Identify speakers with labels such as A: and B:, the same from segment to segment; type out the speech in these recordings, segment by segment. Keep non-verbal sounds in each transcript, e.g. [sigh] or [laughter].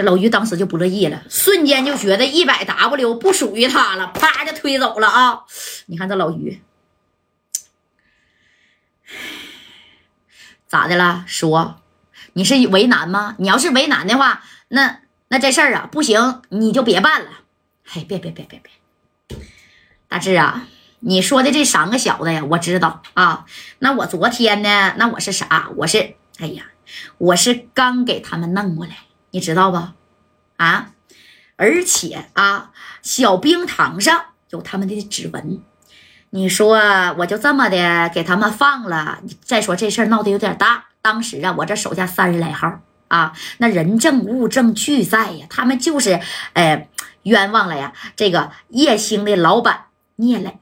A: 这老于当时就不乐意了，瞬间就觉得一百 W 不属于他了，啪就推走了啊！你看这老于咋的了？说你是为难吗？你要是为难的话，那那这事儿啊不行，你就别办了。嘿，别别别别别，大志啊，你说的这三个小子呀，我知道啊。那我昨天呢？那我是啥？我是哎呀，我是刚给他们弄过来。你知道吧？啊，而且啊，小冰糖上有他们的指纹。你说我就这么的给他们放了。再说这事儿闹得有点大，当时啊，我这手下三十来号啊，那人证物证俱在呀，他们就是呃冤枉了呀。这个叶星的老板聂磊，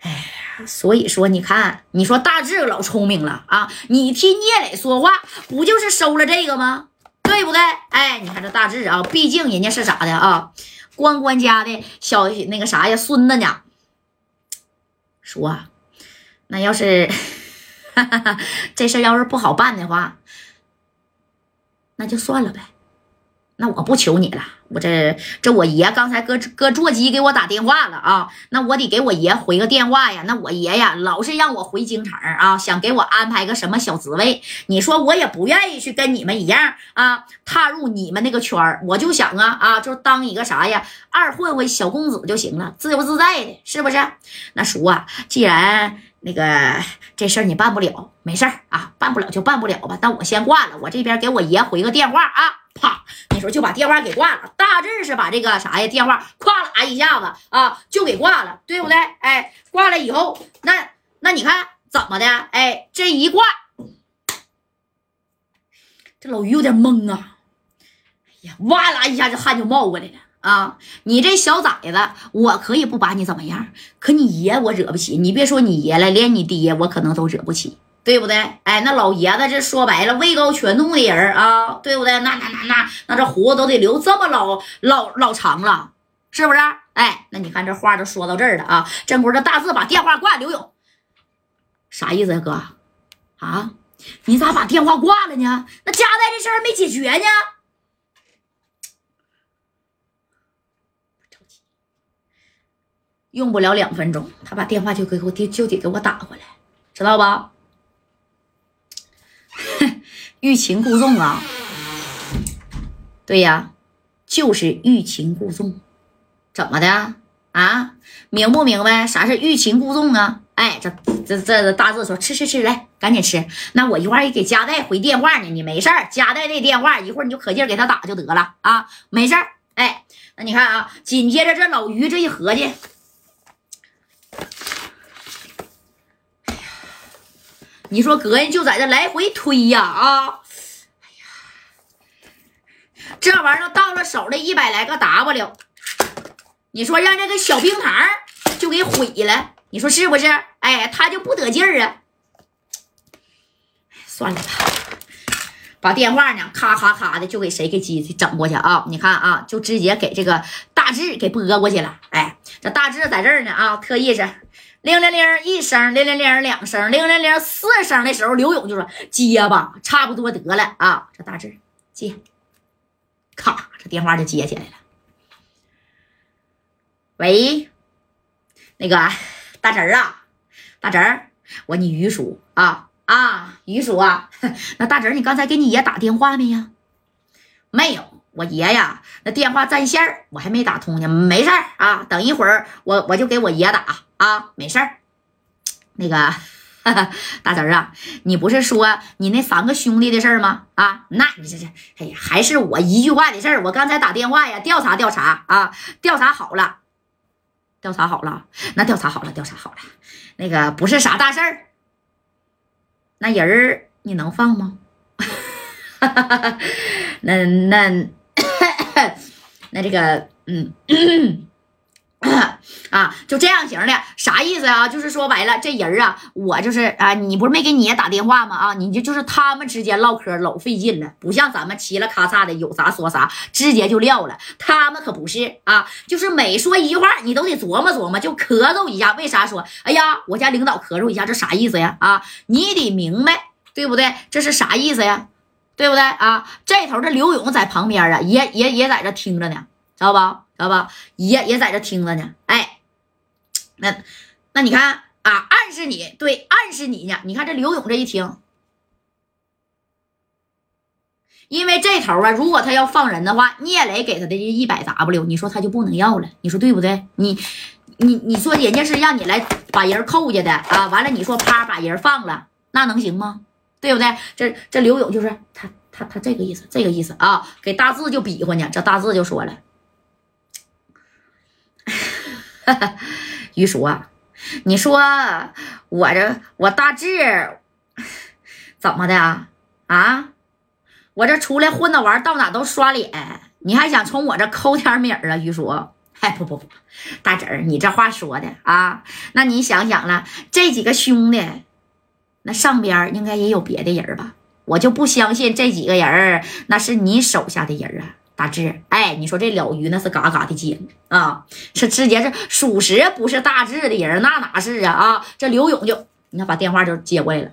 A: 哎呀，所以说你看，你说大志老聪明了啊，你替聂磊说话，不就是收了这个吗？对不对？哎，你看这大志啊，毕竟人家是咋的啊？关关家的小那个啥呀，孙子呢？说，那要是 [laughs] 这事要是不好办的话，那就算了呗。那我不求你了，我这这我爷刚才搁搁座机给我打电话了啊，那我得给我爷回个电话呀。那我爷呀，老是让我回京城啊，想给我安排个什么小职位。你说我也不愿意去跟你们一样啊，踏入你们那个圈儿。我就想啊啊，就当一个啥呀，二混混小公子就行了，自由自在的，是不是？那叔啊，既然。那个这事儿你办不了，没事儿啊，办不了就办不了吧。但我先挂了，我这边给我爷回个电话啊，那时候就把电话给挂了。大致是把这个啥呀电话咵啦一下子啊就给挂了，对不对？哎，挂了以后，那那你看怎么的？哎，这一挂，这老于有点懵啊，哎呀，哇啦一下这汗就冒过来了。啊，你这小崽子，我可以不把你怎么样，可你爷我惹不起。你别说你爷了，连你爹我可能都惹不起，对不对？哎，那老爷子这说白了位高权重的人啊，对不对？那那那那那这胡子都得留这么老老老长了，是不是？哎，那你看这话都说到这儿了啊。这会这大字把电话挂，刘勇，啥意思呀，哥？啊，你咋把电话挂了呢？那家代这事儿没解决呢？用不了两分钟，他把电话就给我就就得给我打过来，知道吧？欲擒故纵啊！对呀，就是欲擒故纵，怎么的啊？明不明白啥是欲擒故纵啊？哎，这这这大志说吃吃吃，来赶紧吃。那我一会儿也给佳代回电话呢，你没事儿，佳代这电话一会儿你就可劲儿给他打就得了啊，没事儿。哎，那你看啊，紧接着这老于这一合计。哎呀，你说隔人就在这来回推呀啊！哎呀，这玩意儿到了手的一百来个 W，你说让这个小冰糖就给毁了，你说是不是？哎，他就不得劲儿啊！算了吧，把电话呢，咔咔咔的就给谁给接整过去啊？你看啊，就直接给这个大志给拨过去了。哎，这大志在这儿呢啊，特意是。铃铃铃一声，铃铃铃两声，铃铃铃四声的时候，刘勇就说：“接吧，差不多得了啊。”这大志接，咔，这电话就接起来了。喂，那个大侄儿啊，大侄儿，我你于叔啊啊，于叔啊，[laughs] 那大侄儿，你刚才给你爷打电话没呀？没有。我爷呀，那电话占线，我还没打通呢。没事儿啊，等一会儿我我就给我爷打啊，没事儿。那个 [laughs] 大侄儿啊，你不是说你那三个兄弟的事儿吗？啊，那你这这，哎呀，还是我一句话的事儿。我刚才打电话呀，调查调查啊，调查好了，调查好了，那调查好了，调查好了，那个不是啥大事儿。那人儿你能放吗？那 [laughs] 那。那那这个，嗯，啊，就这样型的，啥意思啊？就是说白了，这人啊，我就是啊，你不是没给你爷打电话吗？啊，你就就是他们之间唠嗑老费劲了，不像咱们嘁了咔嚓的，有啥说啥，直接就撂了。他们可不是啊，就是每说一句话，你都得琢磨琢磨，就咳嗽一下。为啥说？哎呀，我家领导咳嗽一下，这啥意思呀？啊，你得明白，对不对？这是啥意思呀？对不对啊？这头这刘勇在旁边啊，也也也在这听着呢，知道吧？知道吧？也也在这听着呢。哎，那那你看啊，暗示你，对，暗示你呢。你看这刘勇这一听，因为这头啊，如果他要放人的话，聂磊给他的这一百 W，你说他就不能要了，你说对不对？你你你说人家是让你来把人扣下的啊，完了你说啪把人放了，那能行吗？对不对？这这刘勇就是他他他这个意思，这个意思啊，给大志就比划呢。这大志就说了：“ [laughs] 于叔啊，你说我这我大志怎么的啊？啊，我这出来混的玩，到哪都刷脸，你还想从我这抠点米儿啊？于叔，哎不不不，大侄儿，你这话说的啊，那你想想了，这几个兄弟。”那上边应该也有别的人吧？我就不相信这几个人那是你手下的人啊，大志。哎，你说这老于那是嘎嘎的接啊，是直接是属实不是大志的人，那哪是啊啊？这刘勇就你看把电话就接过来了。